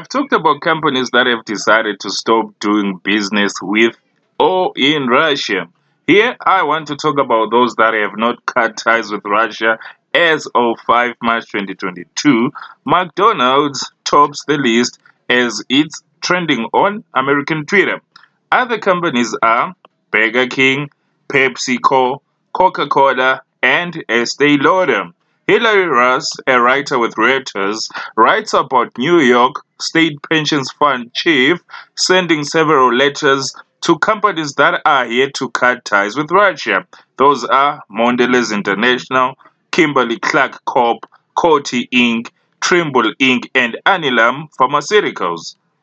I've talked about companies that have decided to stop doing business with or in Russia. Here, I want to talk about those that have not cut ties with Russia as of 5 March 2022. McDonald's tops the list as it's trending on American Twitter. Other companies are Burger King, PepsiCo, Coca Cola, and Estee Lauder. Hilary Russ, a writer with Reuters, writes about New York State Pensions Fund chief sending several letters to companies that are here to cut ties with Russia. Those are Mondelez International, Kimberly Clark Corp, Coty Inc., Trimble Inc., and Alnylam Pharmaceuticals.